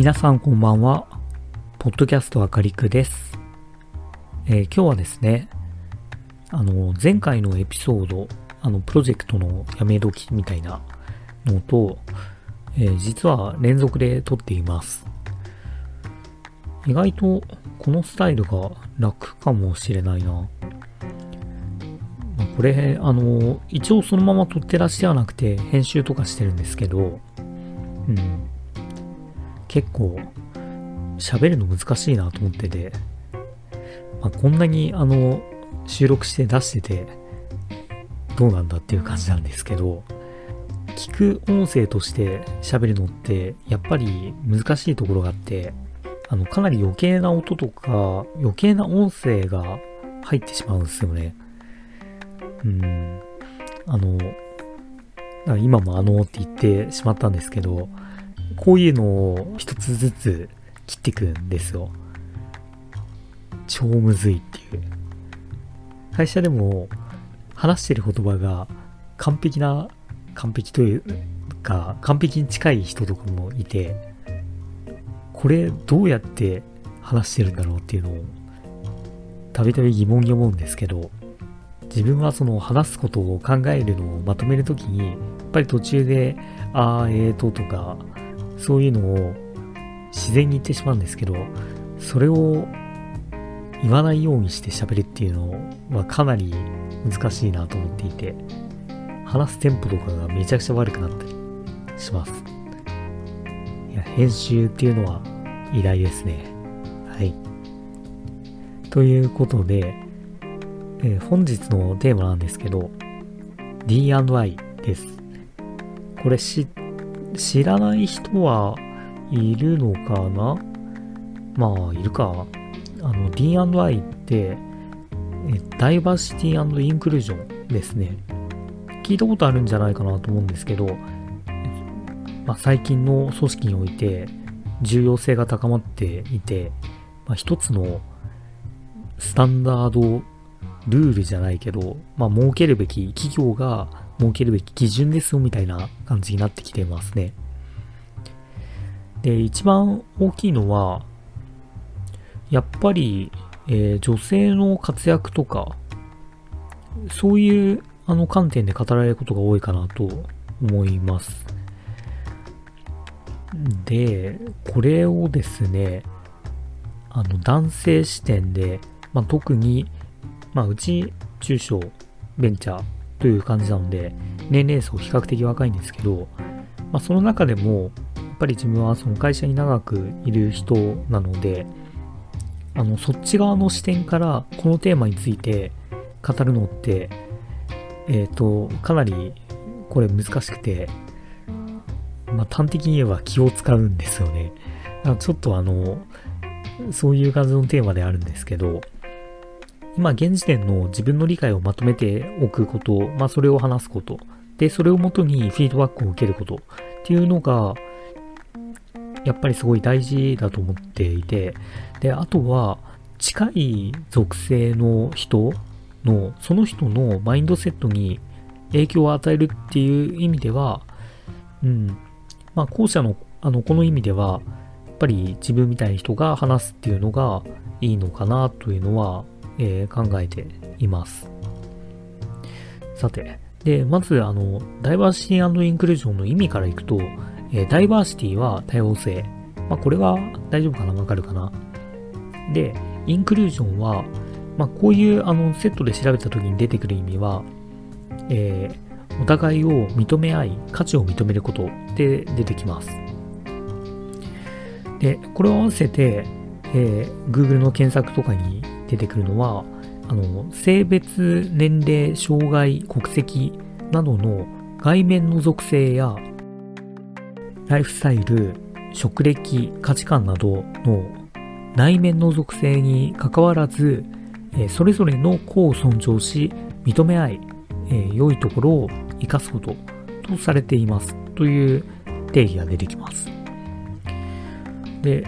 皆さんこんばんは。ポッドキャストあかりくです、えー今日はですね、あの、前回のエピソード、あの、プロジェクトのやめ時みたいなのと、えー実は連続で撮っています。意外とこのスタイルが楽かもしれないな。これ、あの、一応そのまま撮ってらっしゃらなくて編集とかしてるんですけど、うん。結構喋るの難しいなと思ってて、まあ、こんなにあの収録して出しててどうなんだっていう感じなんですけど聞く音声として喋るのってやっぱり難しいところがあってあのかなり余計な音とか余計な音声が入ってしまうんですよね。うん。あの今もあのって言ってしまったんですけどこういうのを一つずつ切っていくんですよ。超むずいっていう。会社でも話してる言葉が完璧な、完璧というか、完璧に近い人とかもいて、これどうやって話してるんだろうっていうのを、たびたび疑問に思うんですけど、自分はその話すことを考えるのをまとめるときに、やっぱり途中で、あー、えーととか、そういうのを自然に言ってしまうんですけど、それを言わないようにして喋るっていうのはかなり難しいなと思っていて、話すテンポとかがめちゃくちゃ悪くなったりします。いや、編集っていうのは偉大ですね。はい。ということで、えー本日のテーマなんですけど、D&I です。これ知知らない人はいるのかな？まあ、いるか。あの、D&I って、ダイバーシティインクルージョンですね。聞いたことあるんじゃないかなと思うんですけど、まあ、最近の組織において重要性が高まっていて、まあ、一つのスタンダードルールじゃないけど、まあ、設けるべき、企業が設けるべき基準ですよみたいな感じになってきてますね。で、一番大きいのは、やっぱり、えー女性の活躍とか、そういうあの観点で語られることが多いかなと思います。で、これをですね、あの男性視点で、まあ、特に、まあ、うち中小ベンチャーという感じなので、年齢層比較的若いんですけど、まあ、その中でも、やっぱり自分はその会社に長くいる人なので、あの、そっち側の視点からこのテーマについて語るのって、えっ、と、かなりこれ難しくて、まあ、端的に言えば気を使うんですよね。ちょっとあの、そういう感じのテーマであるんですけど、今現時点の自分の理解をまとめておくこと、まあそれを話すこと、で、それをもとにフィードバックを受けること。っていうのが、やっぱりすごい大事だと思っていて、で、あとは、近い属性の人の、その人のマインドセットに影響を与えるっていう意味では、うん、まあ後者の、あの、この意味では、やっぱり自分みたいな人が話すっていうのがいいのかなというのは、えー考えています。さて、で、まず、あの、ダイバーシティインクルージョンの意味からいくと、えーダイバーシティは多様性。まあ、これは大丈夫かな？わかるかな？で、インクルージョンは、まあ、こういうあのセットで調べた時に出てくる意味は、えーお互いを認め合い、価値を認めることで出てきます。で、これを合わせて、えー Google の検索とかに出てくるのは、あの、性別、年齢、障害、国籍などの外面の属性や、ライフスタイル、職歴、価値観などの内面の属性に関わらず、それぞれの個を尊重し、認め合い、良いところを生かすこととされていますという定義が出てきます。で、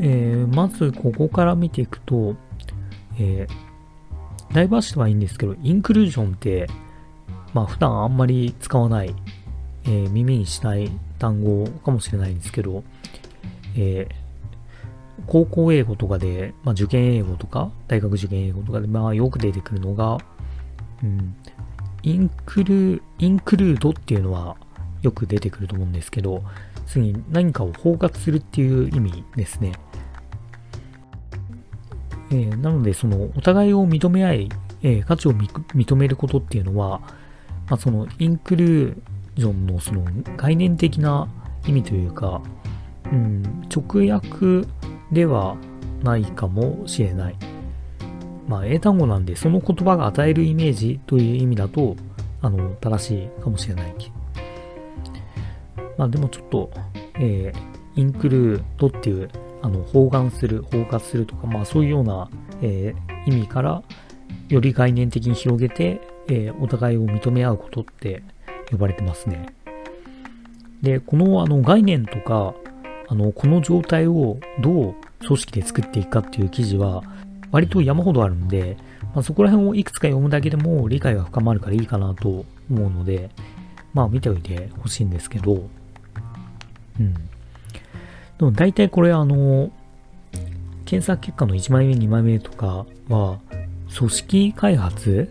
えーまずここから見ていくと、えーダイバーシティはいいんですけど、インクルージョンって、まあ普段あんまり使わない、えー耳にしない単語かもしれないんですけど、えー、高校英語とかで、まあ、受験英語とか、大学受験英語とかで、まあ、よく出てくるのが、うん、インクル、インクルードっていうのはよく出てくると思うんですけど、次に何かを包括するっていう意味ですね。えー、なので、その、お互いを認め合い、えー、価値を認めることっていうのは、まあ、その、インクルージョンのその概念的な意味というか、うん、直訳ではないかもしれない。まあ、英単語なんで、その言葉が与えるイメージという意味だと、あの、正しいかもしれない。まあ、でもちょっと、えー、インクルードっていう、あの、包含する、包括するとか、まあ、そういうような、えー、意味から、より概念的に広げて、えー、お互いを認め合うことって呼ばれてますね。で、このあの概念とか、あの、この状態をどう組織で作っていくかっていう記事は、割と山ほどあるんで、まあ、そこら辺をいくつか読むだけでも理解が深まるからいいかなと思うので、まあ見ておいてほしいんですけど、うん。でも大体これあの、検索結果の1枚目、2枚目とかは、組織開発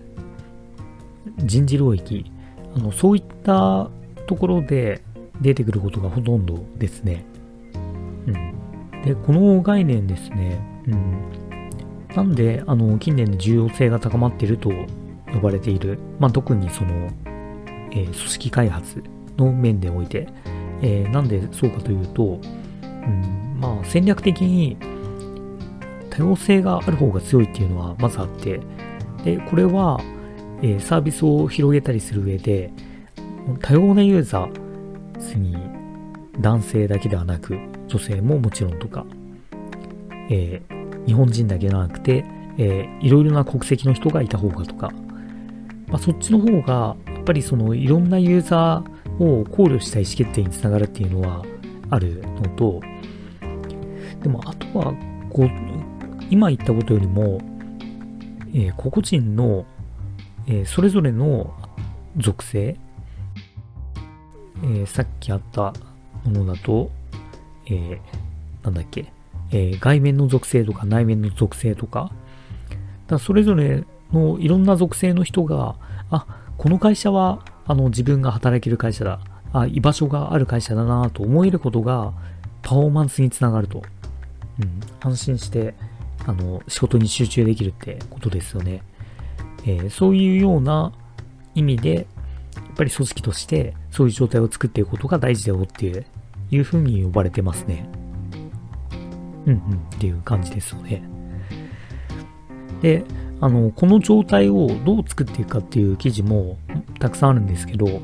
人事領域あのそういったところで出てくることがほとんどですね。うん。で、この概念ですね、うん。なんで、あの、近年で重要性が高まっていると呼ばれている、まあ、特にその、えー、組織開発の面でおいて、えー、なんでそうかというと、うん、まあ、戦略的に多様性がある方が強いっていうのはまずあって、で、これは、えー、サービスを広げたりする上で、多様なユーザー、次、男性だけではなく、女性ももちろんとか、えー、日本人だけではなくて、えー、いろいろな国籍の人がいた方がとか、まあ、そっちの方が、やっぱりそのいろんなユーザーを考慮した意思決定につながるっていうのはあるのと、でもあとは、こう、今言ったことよりも、えー、個々人の、えー、それぞれの属性、えー、さっきあったものだと、えー、なんだっけ、えー、外面の属性とか内面の属性とか、だそれぞれのいろんな属性の人が、あ、この会社はあの自分が働ける会社だ、あ、居場所がある会社だなと思えることがパフォーマンスにつながると。安心してあの仕事に集中できるってことですよね。えー、そういうような意味で、やっぱり組織としてそういう状態を作っていくことが大事だよっていういう風に呼ばれてますね。うんうんっていう感じですよね。で、あの、この状態をどう作っていくかっていう記事もたくさんあるんですけど、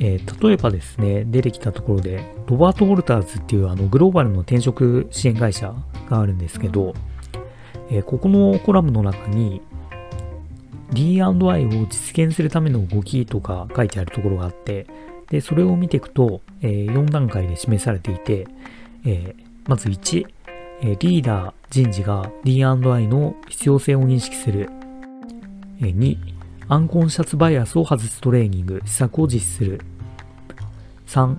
えー、例えばですね、出てきたところで、ロバート・ウォルターズっていうあのグローバルの転職支援会社があるんですけど、えー、ここのコラムの中に D&I を実現するための動きとか書いてあるところがあって、で、それを見ていくと、えー、4段階で示されていて、え、まず1、え、リーダー、人事が D&I の必要性を認識する。え、2、アンコンシャツバイアスを外すトレーニング、施策を実施する。3、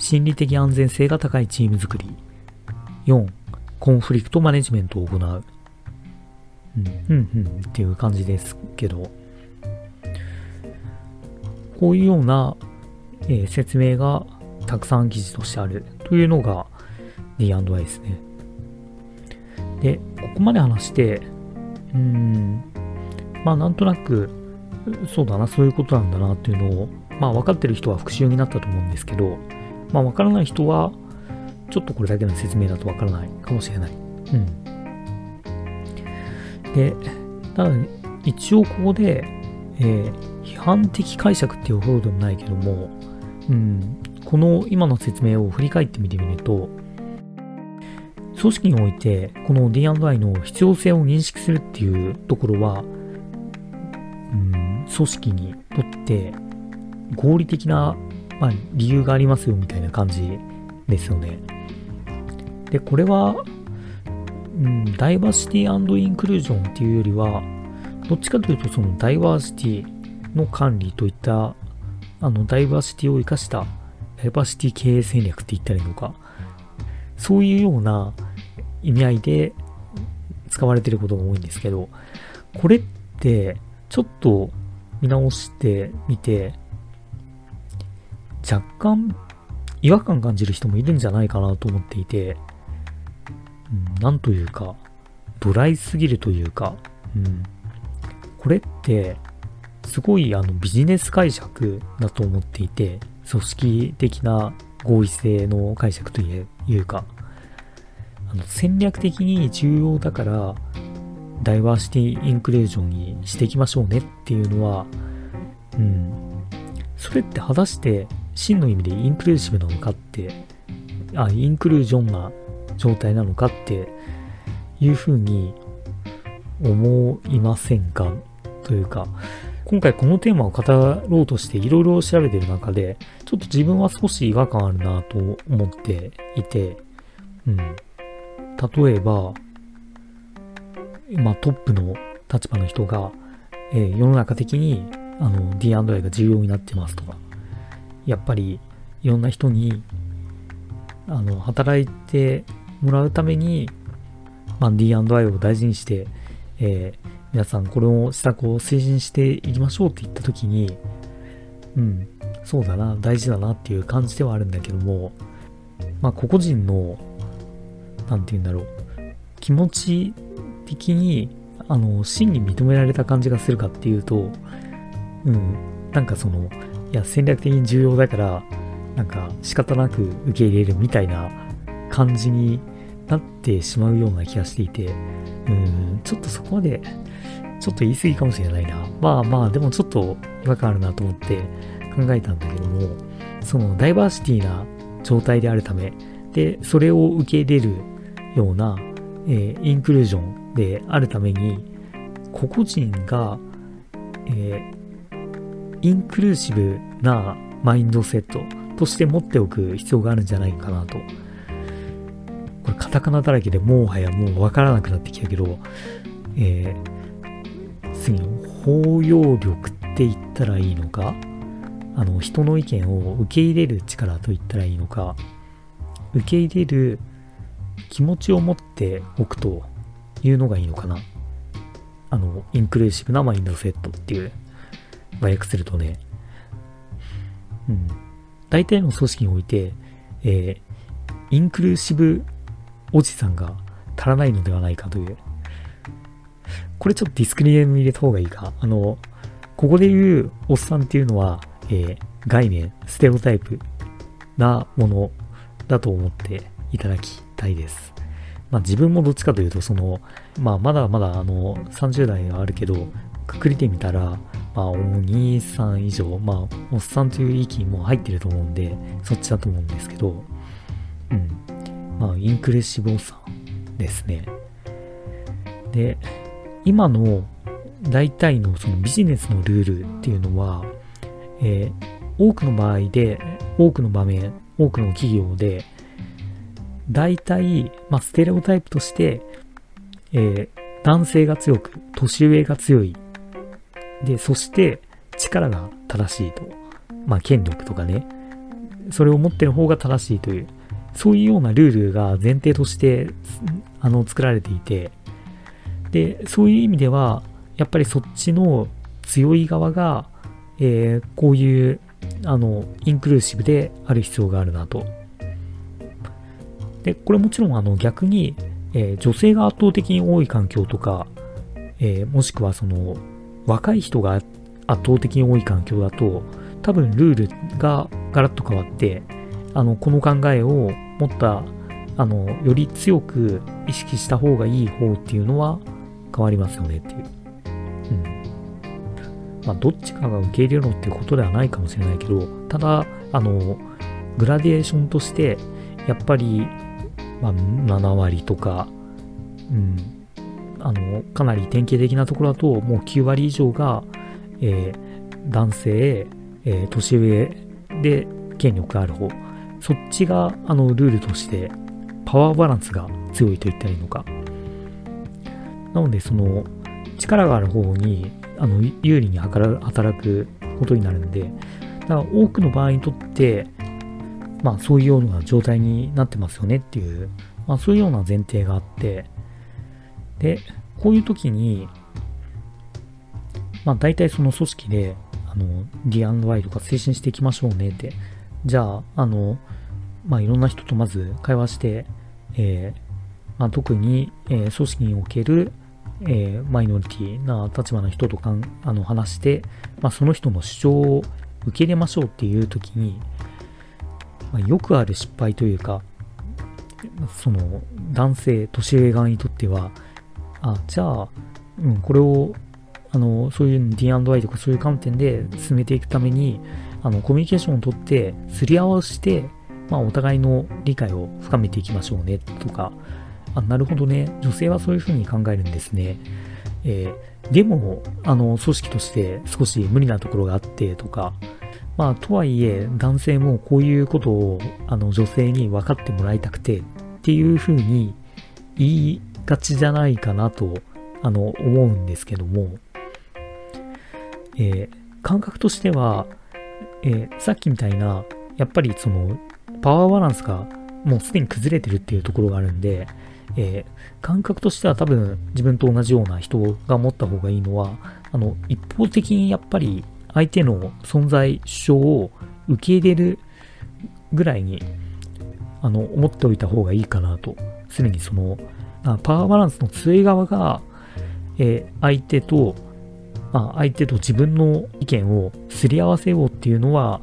心理的安全性が高いチーム作り。4、コンフリクトマネジメントを行う。うん、うん、うん、っていう感じですけど、こういうような、えー、説明がたくさん記事としてあるというのが D&I ですね。で、ここまで話して、うん、まあなんとなく、そうだな、そういうことなんだなっていうのを、まあ分かってる人は復習になったと思うんですけど、まあ分からない人は、ちょっとこれだけの説明だと分からないかもしれない。うん。で、ただ、ね一応ここで、えー、批判的解釈っていうほどでもないけども、うん、この今の説明を振り返ってみてみると、組織において、この D&I の必要性を認識するっていうところは、うん、組織にとって合理的な、まあ、理由がありますよみたいな感じですよね。で、これは、うん、ダイバーシティインクルージョンっていうよりは、どっちかというとそのダイバーシティの管理といったあのダイバーシティを生かしたダイバーシティ経営戦略って言ったらいいのかそういうような意味合いで使われてることが多いんですけど、これってちょっと見直してみて、若干違和感感じる人もいるんじゃないかなと思っていて、うん、なんというか、ドライすぎるというか、うん、これって、すごいあのビジネス解釈だと思っていて、組織的な合意性の解釈というか、あの戦略的に重要だから、ダイバーシティインクルージョンにしていきましょうねっていうのは、うん、それって果たして真の意味でインクルーシブなのかって、あ、インクルージョンな状態なのかっていうふうに思いませんか？というか、今回このテーマを語ろうとしていろいろ調べてる中で、ちょっと自分は少し違和感あるなと思っていて、うん。例えば、まあトップの立場の人が、えー、世の中的にあの D&I が重要になってますとか、やっぱりいろんな人にあの働いてもらうために、まあ、D&I を大事にして、えー、皆さんこれを施策を推進していきましょうって言った時に、うん、そうだな、大事だなっていう感じではあるんだけども、まあ、個々人の、なんて言うんだろう、気持ち的に、あの、真に認められた感じがするかっていうと、うん、なんかその、いや、戦略的に重要だから、なんか仕方なく受け入れるみたいな感じになってしまうような気がしていて、うん、ちょっとそこまで、ちょっと言い過ぎかもしれないな。まあまあ、でもちょっと違和感あるなと思って考えたんだけども、そのダイバーシティな状態であるため、で、それを受け入れるような、えー、インクルージョンであるために、個々人が、えーインクルーシブなマインドセットとして持っておく必要があるんじゃないかなと。これカタカナだらけでもはやもうわからなくなってきたけど、えー、次の包容力って言ったらいいのかあの、人の意見を受け入れる力と言ったらいいのか、受け入れる気持ちを持っておくというのがいいのかな。あの、インクルーシブなマインドセットっていう和訳するとね、うん。大体の組織において、えー、インクルーシブおじさんが足らないのではないかという。これちょっとディスクリエム入れた方がいいか。あの、ここで言うおっさんっていうのは、えー、概念、ステレオタイプなものだと思っていただきたいです。まあ自分もどっちかというと、その、まあまだまだあの30代はあるけど、くくりてみたら、まあ、お兄さん以上、まあ、おっさんという域も入ってると思うんで、そっちだと思うんですけど、うん。まあ、インクレッシブおっさんですね。で、今の大体のそのビジネスのルールっていうのは、えー、多くの場合で、多くの場面、多くの企業で、大体、まあ、ステレオタイプとして、えー、男性が強く、年上が強いで、そして力が正しいと。まあ、権力とかね。それを持ってる方が正しいという、そういうようなルールが前提として、あの、作られていて、で、そういう意味では、やっぱりそっちの強い側が、えー、こういう、あの、インクルーシブである必要があるなと。で、これもちろん、あの、逆に、えー、女性が圧倒的に多い環境とか、えー、もしくはその、若い人が圧倒的に多い環境だと、多分ルールがガラッと変わって、あの、この考えを持った、あの、より強く意識した方がいい方っていうのは変わりますよねっていう。うん。まあ、どっちかが受け入れろっていうことではないかもしれないけど、ただ、あの、グラデーションとして、やっぱり、まあ、7割とか、うん、あの、かなり典型的なところだと、もう9割以上が、えー、男性、えー、年上で権力がある方。そっちが、あの、ルールとして、パワーバランスが強いと言ったらいいのか。なので、その、力がある方に、あの、有利に働くことになるんで、だから多くの場合にとって、まあそういうような状態になってますよねっていう、まあそういうような前提があって、で、こういう時に、まあ大体その組織で、あの、D&Y とか推進していきましょうねって、じゃあ、あの、まあいろんな人とまず会話して、えー、まあ、特に、えー、組織における、えー、マイノリティな立場の人とかんあの話して、まあ、その人の主張を受け入れましょうっていう時に、まあ、よくある失敗というか、その男性、年上側にとっては、あ、じゃあ、うん、これを、あの、そういう D&I とかそういう観点で進めていくために、あの、コミュニケーションをとって、すり合わせて、まあ、お互いの理解を深めていきましょうね、とか、あ、なるほどね、女性はそういうふうに考えるんですね。えー、でも、あの、組織として少し無理なところがあってとか、まあ、とはいえ、男性もこういうことを、あの、女性に分かってもらいたくてっていうふうに言いがちじゃないかなと、あの、思うんですけども、えー、感覚としては、えー、さっきみたいな、やっぱりその、パワーバランスがもうすでに崩れてるっていうところがあるんで、えー、感覚としては多分自分と同じような人が持った方がいいのは、あの、一方的にやっぱり相手の存在主張を受け入れるぐらいに、あの、思っておいた方がいいかなと。すでにその、パワーバランスの強い側が、えー、相手と、まあ、相手と自分の意見をすり合わせようっていうのは、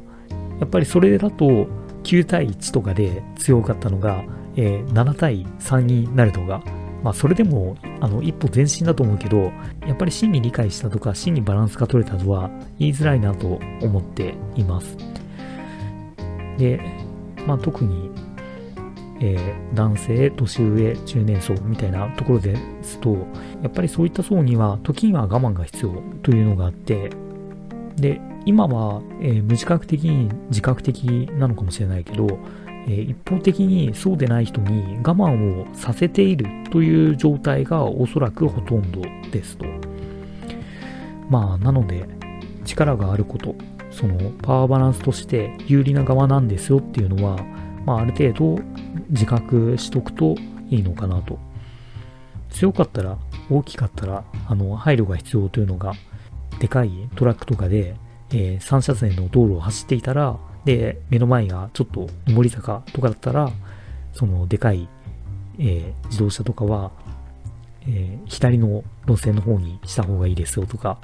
やっぱりそれだと9対1とかで強かったのが、えー、7対3になるのが、まあそれでもあの一歩前進だと思うけど、やっぱり真に理解したとか真にバランスが取れたとは言いづらいなと思っています。で、まあ特に、えー、男性、年上、中年層みたいなところですと、やっぱりそういった層には時には我慢が必要というのがあって、で、今は、えー、無自覚的に自覚的なのかもしれないけど、えー、一方的にそうでない人に我慢をさせているという状態がおそらくほとんどですと。まあ、なので、力があること、そのパワーバランスとして有利な側なんですよっていうのは、まあ、ある程度自覚しとくといいのかなと。強かったら、大きかったら、あの、配慮が必要というのが、でかいトラックとかで、えー、3車線の道路を走っていたら、で、目の前がちょっと上り坂とかだったら、そのでかい、えー、自動車とかは、えー、左の路線の方にした方がいいですよとか、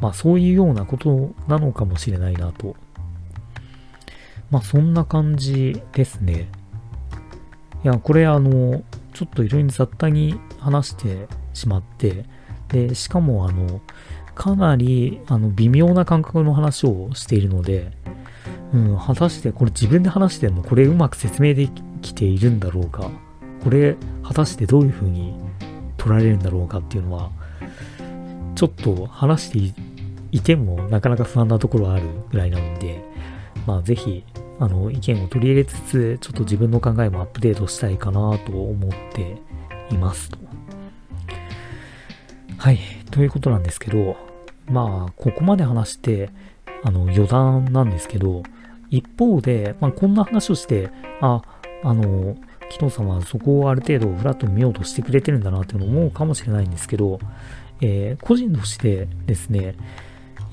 まあそういうようなことなのかもしれないなと。まあそんな感じですね。いや、これあの、ちょっといろいろ雑多に話してしまって、で、しかもあの、かなりあの微妙な感覚の話をしているので、うん、果たしてこれ自分で話してもこれうまく説明できているんだろうかこれ果たしてどういう風に取られるんだろうかっていうのはちょっと話していてもなかなか不安なところはあるぐらいなのでまあぜひあの意見を取り入れつつちょっと自分の考えもアップデートしたいかなと思っていますと。はい。ということなんですけどまあここまで話してあの余談なんですけど一方で、まあ、こんな話をして、あ、あの、紀藤さんはそこをある程度フラットに見ようとしてくれてるんだなっていうのを思うかもしれないんですけど、えー、個人としてですね、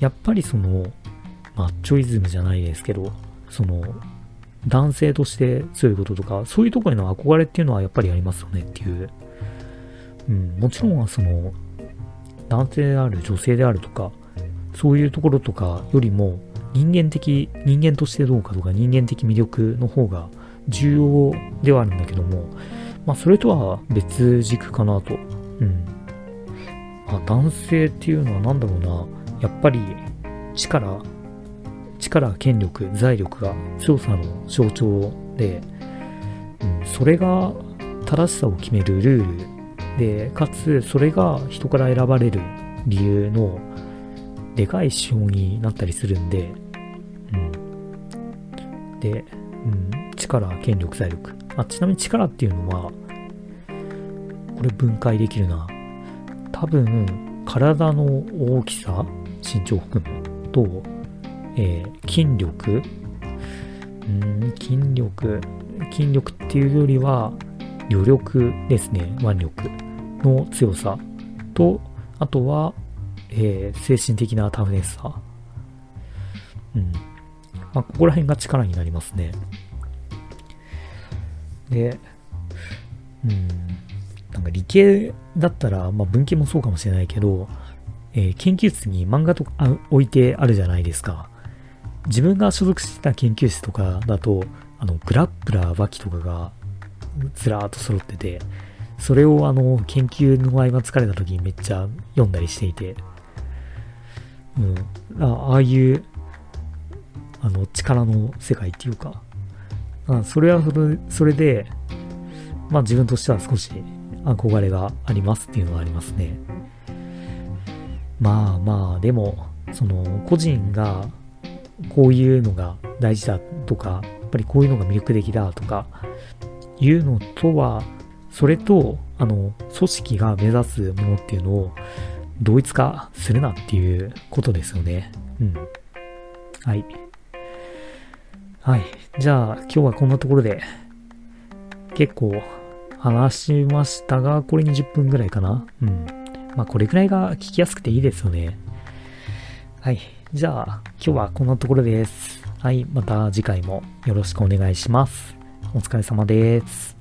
やっぱりその、マッチョイズムじゃないですけど、その、男性として強いこととか、そういうとこへの憧れっていうのはやっぱりありますよねっていう。うん、もちろんその、男性である、女性であるとか、そういうところとかよりも、人間的、人間としてどうかとか人間的魅力の方が重要ではあるんだけども、まあそれとは別軸かなと。うん。まあ男性っていうのは何だろうな、やっぱり力、力、権力、財力が強さの象徴で、うん、それが正しさを決めるルールで、かつそれが人から選ばれる理由のでかい手法になったりするんで、うんで、うん、力、権力、財力。あ、ちなみに力っていうのは、これ分解できるな。多分、体の大きさ、身長含むと、えー、筋力、うん、筋力、筋力っていうよりは、余力ですね、腕力の強さと、あとは、えー、精神的なタフネスさ。うん。まあ、ここら辺が力になりますね。で、うん、なんか理系だったら、まあ文系もそうかもしれないけど、えー、研究室に漫画とか置いてあるじゃないですか。自分が所属してた研究室とかだと、あの、グラップラー、バキとかがずらーっと揃ってて、それをあの、研究の合間疲れた時にめっちゃ読んだりしていて、うん、あああいう、あの、力の世界っていうか、あそれはそれで、まあ自分としては少し憧れがありますっていうのはありますね。まあまあ、でも、その、個人がこういうのが大事だとか、やっぱりこういうのが魅力的だとか、いうのとは、それと、あの、組織が目指すものっていうのを同一化するなっていうことですよね。うん。はい。はい。じゃあ、今日はこんなところで、結構話しましたが、これ20分ぐらいかな。うん。まあ、これくらいが聞きやすくていいですよね。はい。じゃあ、今日はこんなところです。はい。また次回もよろしくお願いします。お疲れ様です。